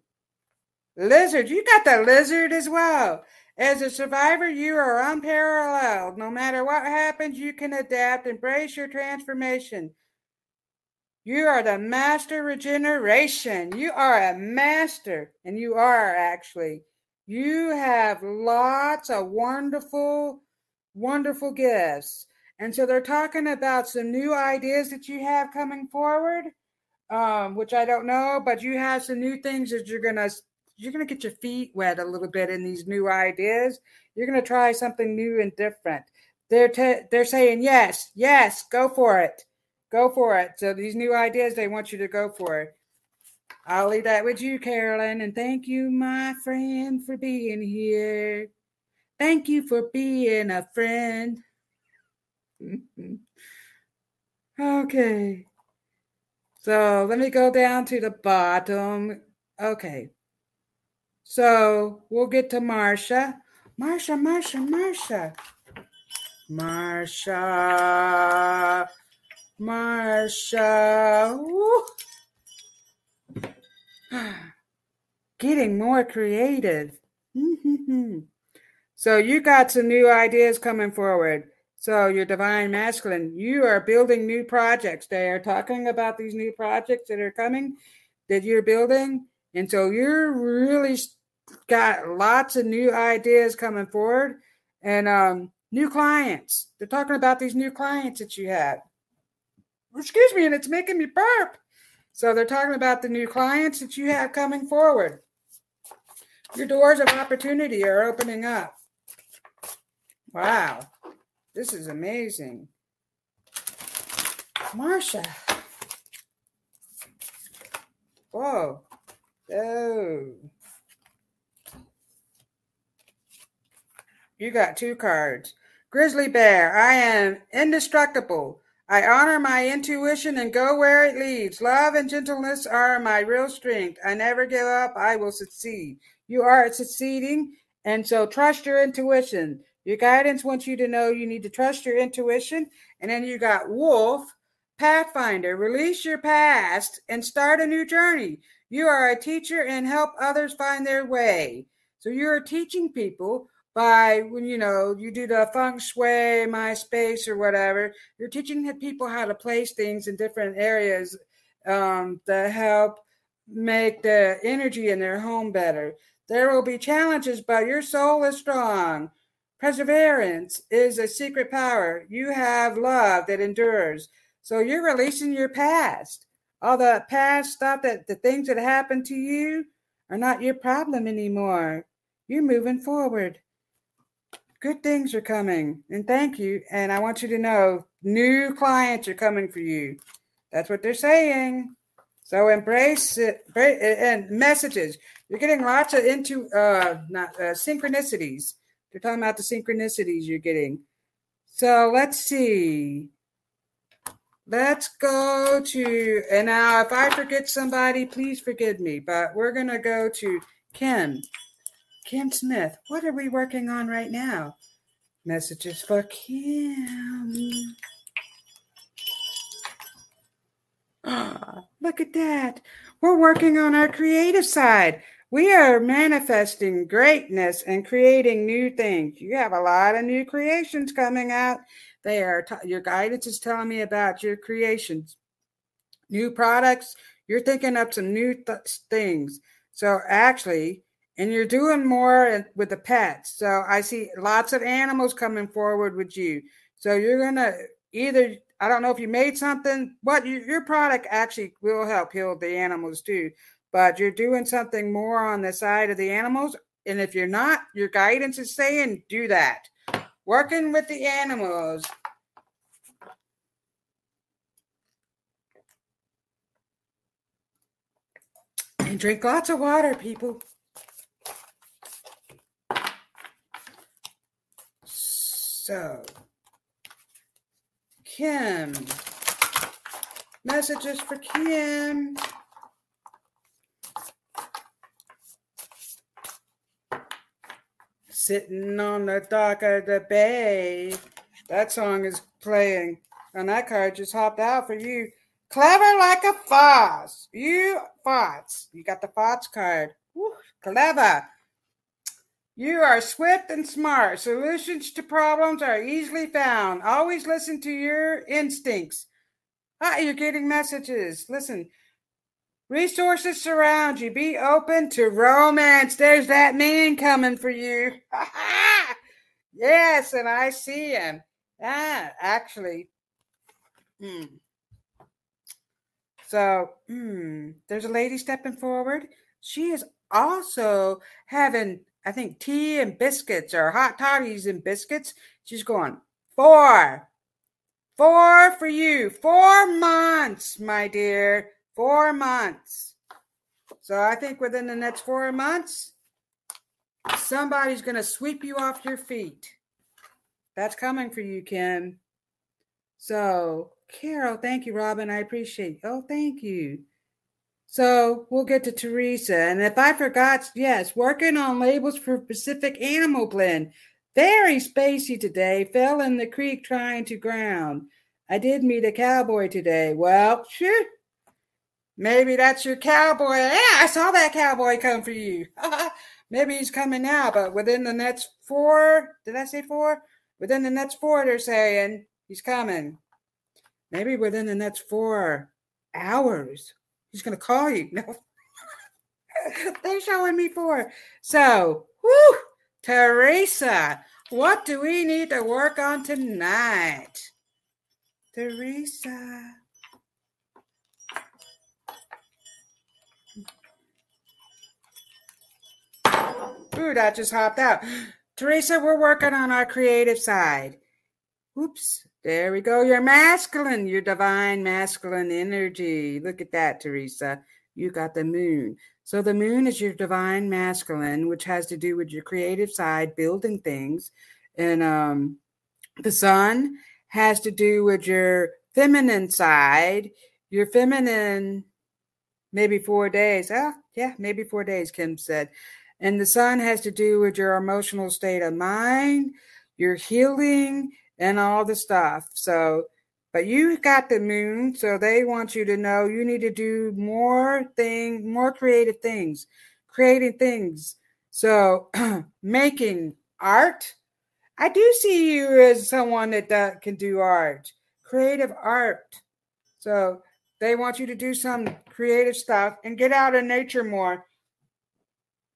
Lizard. You got the lizard as well. As a survivor, you are unparalleled. No matter what happens, you can adapt. Embrace your transformation. You are the master regeneration. You are a master, and you are actually. You have lots of wonderful, wonderful gifts. And so they're talking about some new ideas that you have coming forward um, which I don't know, but you have some new things that you're gonna you're gonna get your feet wet a little bit in these new ideas. You're gonna try something new and different. They're they're saying yes, yes, go for it, go for it. So these new ideas, they want you to go for it. I'll leave that with you, Carolyn, and thank you, my friend, for being here. Thank you for being a friend. (laughs) okay. So let me go down to the bottom. Okay. So we'll get to Marsha. Marsha, Marsha, Marsha. Marsha. Marsha. (sighs) Getting more creative. (laughs) so you got some new ideas coming forward. So, your divine masculine, you are building new projects. They are talking about these new projects that are coming that you're building. And so you're really got lots of new ideas coming forward and um, new clients. They're talking about these new clients that you had. Excuse me, and it's making me burp. So they're talking about the new clients that you have coming forward. Your doors of opportunity are opening up. Wow, this is amazing. Marsha. Whoa. Oh. You got two cards. Grizzly Bear, I am indestructible. I honor my intuition and go where it leads. Love and gentleness are my real strength. I never give up. I will succeed. You are succeeding, and so trust your intuition. Your guidance wants you to know you need to trust your intuition. And then you got Wolf, Pathfinder, release your past and start a new journey. You are a teacher and help others find their way. So you're teaching people by when you know you do the feng shui, my space, or whatever. You're teaching people how to place things in different areas um, to help make the energy in their home better. There will be challenges, but your soul is strong. Perseverance is a secret power. You have love that endures. So you're releasing your past. All the past stuff that the things that happened to you are not your problem anymore. You're moving forward good things are coming. And thank you. And I want you to know new clients are coming for you. That's what they're saying. So embrace it and messages. You're getting lots of into uh, not uh, synchronicities. They're talking about the synchronicities you're getting. So let's see. Let's go to and now if I forget somebody, please forgive me. But we're gonna go to Kim. Kim Smith, what are we working on right now? Messages for Kim. (gasps) Look at that. We're working on our creative side. We are manifesting greatness and creating new things. You have a lot of new creations coming out. They are t- your guidance is telling me about your creations, new products. You're thinking up some new th- things. So actually, and you're doing more with the pets. So I see lots of animals coming forward with you. So you're gonna either I don't know if you made something, but you, your product actually will help heal the animals too. But you're doing something more on the side of the animals. And if you're not, your guidance is saying do that. Working with the animals. And drink lots of water, people. So, Kim. Messages for Kim. Sitting on the dock of the bay. That song is playing. And that card just hopped out for you. Clever like a fox. You fox. You got the fox card. Woo, clever. You are swift and smart. Solutions to problems are easily found. Always listen to your instincts. Ah, you're getting messages. Listen. Resources surround you. Be open to romance. There's that man coming for you. (laughs) yes, and I see him. Ah, actually. Hmm. So, hmm, there's a lady stepping forward. She is also having I think tea and biscuits or hot toddies and biscuits. She's going, four, four for you, four months, my dear, four months. So I think within the next four months, somebody's going to sweep you off your feet. That's coming for you, Kim. So, Carol, thank you, Robin. I appreciate. Oh, thank you. So we'll get to Teresa. And if I forgot, yes, working on labels for Pacific Animal Blend. Very spacey today. Fell in the creek trying to ground. I did meet a cowboy today. Well, sure. Maybe that's your cowboy. Yeah, I saw that cowboy come for you. (laughs) Maybe he's coming now, but within the next four, did I say four? Within the next four, they're saying he's coming. Maybe within the next four hours. He's going to call you. (laughs) No. (laughs) they're showing me four. So, whoo, Teresa, what do we need to work on tonight? Teresa. Ooh, that just hopped out. Teresa, we're working on our creative side. Oops, there we go. Your masculine, your divine masculine energy. Look at that, Teresa. You got the moon. So the moon is your divine masculine, which has to do with your creative side, building things. And um, the sun has to do with your feminine side. Your feminine, maybe four days. Ah, yeah, maybe four days, Kim said. And the sun has to do with your emotional state of mind, your healing, and all the stuff. So, but you got the moon, so they want you to know you need to do more thing, more creative things, creating things. So, (clears throat) making art. I do see you as someone that can do art, creative art. So, they want you to do some creative stuff and get out in nature more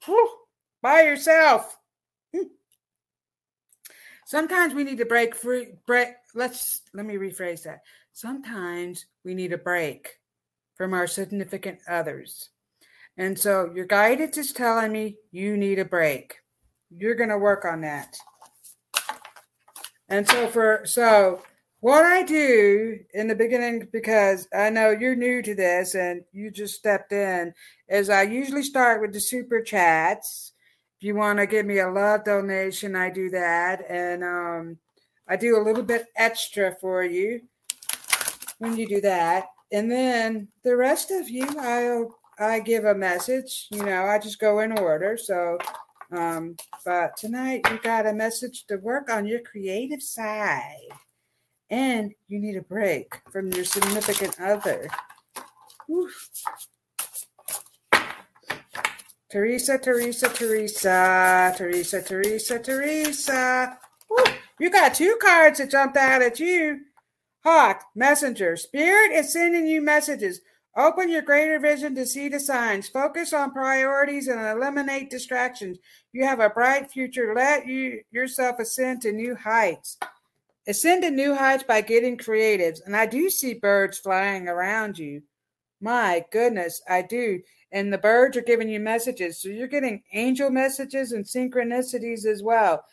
Whew, by yourself. Hmm. Sometimes we need to break free. Break. Let's let me rephrase that. Sometimes we need a break from our significant others, and so your guidance is telling me you need a break. You're going to work on that. And so for so what I do in the beginning, because I know you're new to this and you just stepped in, is I usually start with the super chats. If you want to give me a love donation, I do that. And um, I do a little bit extra for you when you do that. And then the rest of you, I'll I give a message. You know, I just go in order. So um, but tonight you got a message to work on your creative side and you need a break from your significant other. Oof. Teresa, Teresa, Teresa, Teresa, Teresa, Teresa. Ooh, you got two cards that jumped out at you. Hawk, messenger. Spirit is sending you messages. Open your greater vision to see the signs. Focus on priorities and eliminate distractions. You have a bright future. Let you yourself ascend to new heights. Ascend to new heights by getting creatives. And I do see birds flying around you. My goodness, I do. And the birds are giving you messages. So you're getting angel messages and synchronicities as well.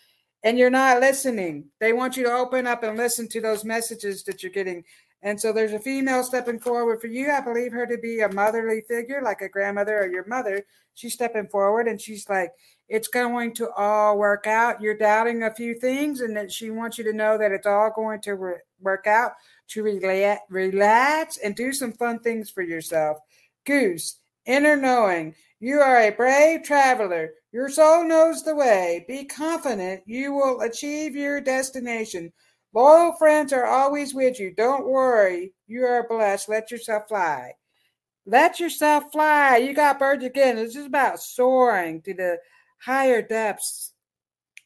And you're not listening. They want you to open up and listen to those messages that you're getting. And so there's a female stepping forward for you. I believe her to be a motherly figure, like a grandmother or your mother. She's stepping forward and she's like, it's going to all work out. You're doubting a few things, and that she wants you to know that it's all going to re- work out. To relax, relax and do some fun things for yourself. Goose, inner knowing. You are a brave traveler. Your soul knows the way. Be confident you will achieve your destination. Loyal friends are always with you. Don't worry. You are blessed. Let yourself fly. Let yourself fly. You got birds again. This is about soaring to the higher depths,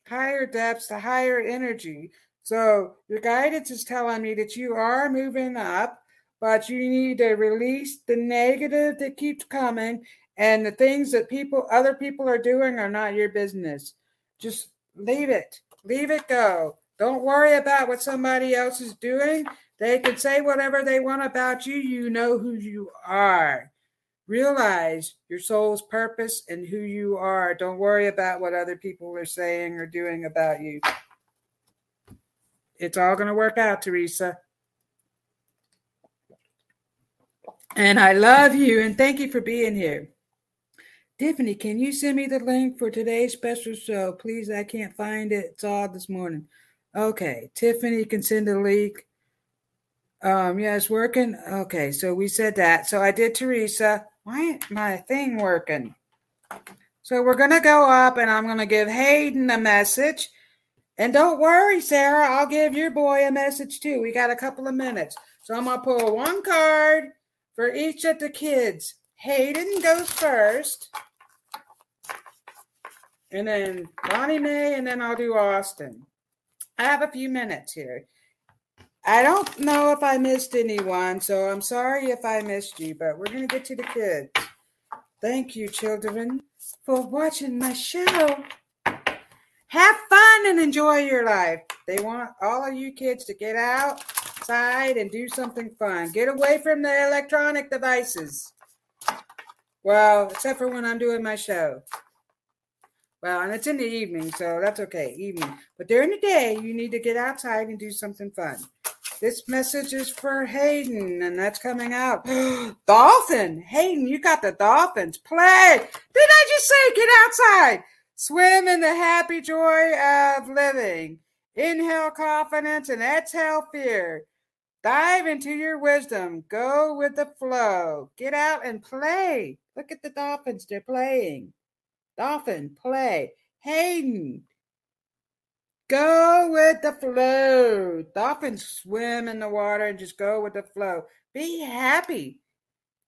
higher depths, the higher energy. So your guidance is telling me that you are moving up, but you need to release the negative that keeps coming and the things that people other people are doing are not your business. Just leave it. Leave it go. Don't worry about what somebody else is doing. They can say whatever they want about you. You know who you are. Realize your soul's purpose and who you are. Don't worry about what other people are saying or doing about you. It's all going to work out, Teresa. And I love you and thank you for being here. Tiffany, can you send me the link for today's special show? Please, I can't find it. It's all this morning. Okay, Tiffany can send a link. Um, yeah, it's working. Okay, so we said that. So I did Teresa why ain't my thing working? So we're going to go up and I'm going to give Hayden a message. And don't worry, Sarah, I'll give your boy a message too. We got a couple of minutes. So I'm going to pull one card for each of the kids. Hayden goes first. And then Bonnie Mae, and then I'll do Austin. I have a few minutes here. I don't know if I missed anyone, so I'm sorry if I missed you, but we're going to get to the kids. Thank you, children, for watching my show. Have fun and enjoy your life. They want all of you kids to get outside and do something fun. Get away from the electronic devices. Well, except for when I'm doing my show. Well, and it's in the evening, so that's okay, evening. But during the day, you need to get outside and do something fun. This message is for Hayden, and that's coming out. (gasps) Dolphin! Hayden, you got the dolphins. Play! Did I just say get outside? Swim in the happy joy of living. Inhale confidence and exhale fear. Dive into your wisdom. Go with the flow. Get out and play. Look at the dolphins, they're playing. Dolphin, play. Hayden, go with the flow. Dolphins swim in the water and just go with the flow. Be happy.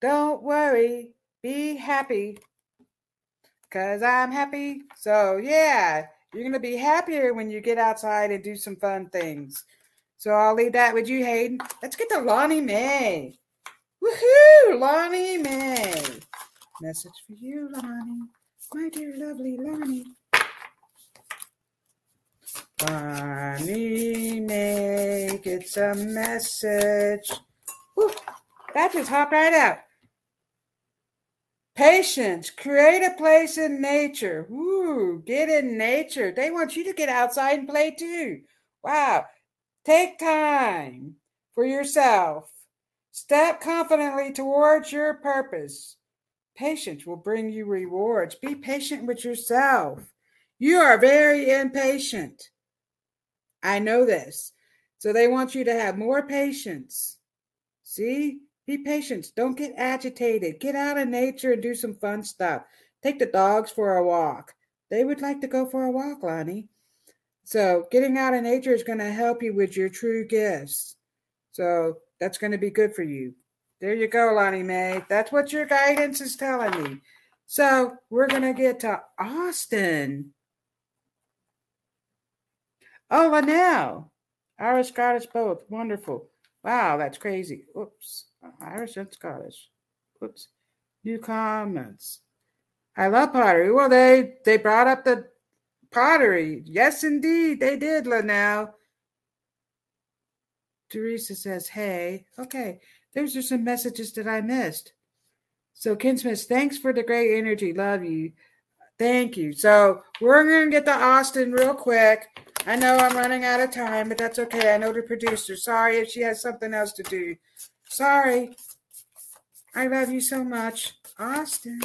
Don't worry. Be happy. Because I'm happy. So, yeah, you're going to be happier when you get outside and do some fun things. So, I'll leave that with you, Hayden. Let's get to Lonnie Mae. Woohoo! Lonnie Mae. Message for you, Lonnie. My dear lovely Lonnie. Lonnie make gets a message. That just hopped right out. Patience. Create a place in nature. Get in nature. They want you to get outside and play too. Wow. Take time for yourself. Step confidently towards your purpose. Patience will bring you rewards. Be patient with yourself. You are very impatient. I know this. So they want you to have more patience. See? Be patient. Don't get agitated. Get out of nature and do some fun stuff. Take the dogs for a walk. They would like to go for a walk, Lonnie. So, getting out of nature is going to help you with your true gifts. So, that's going to be good for you. There you go, Lonnie Mae. That's what your guidance is telling me. So we're going to get to Austin. Oh, Linnell. Irish, Scottish, both. Wonderful. Wow, that's crazy. Oops. Irish and Scottish. Oops. New comments. I love pottery. Well, they they brought up the pottery. Yes, indeed, they did, Linnell. Teresa says, hey. Okay. Those are some messages that I missed. So, Ken Smith, thanks for the great energy. Love you. Thank you. So, we're going to get to Austin real quick. I know I'm running out of time, but that's okay. I know the producer. Sorry if she has something else to do. Sorry. I love you so much. Austin.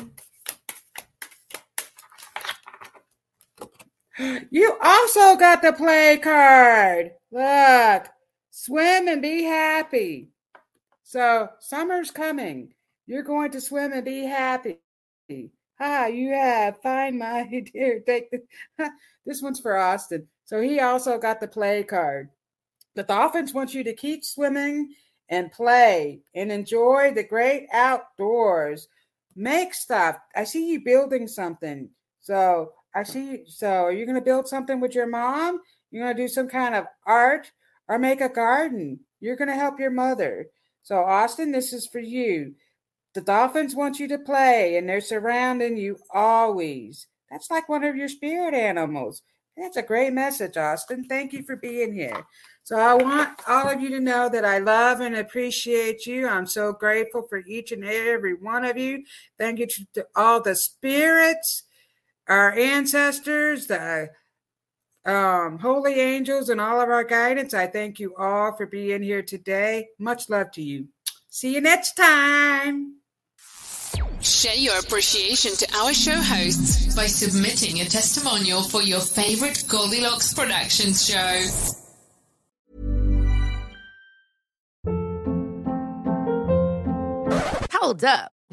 (gasps) You also got the play card. Look, swim and be happy. So summer's coming. You're going to swim and be happy. Ah, you have. Fine, my (laughs) dear. Take the, (laughs) this one's for Austin. So he also got the play card. The Dolphins want you to keep swimming and play and enjoy the great outdoors. Make stuff. I see you building something. So I see. So are you going to build something with your mom? You're going to do some kind of art or make a garden. You're going to help your mother. So, Austin, this is for you. The Dolphins want you to play, and they're surrounding you always. That's like one of your spirit animals. That's a great message, Austin. Thank you for being here. So, I want all of you to know that I love and appreciate you. I'm so grateful for each and every one of you. Thank you to all the spirits, our ancestors, the um, holy angels, and all of our guidance. I thank you all for being here today. Much love to you. See you next time. Share your appreciation to our show hosts by submitting a testimonial for your favorite Goldilocks Productions show. Hold up.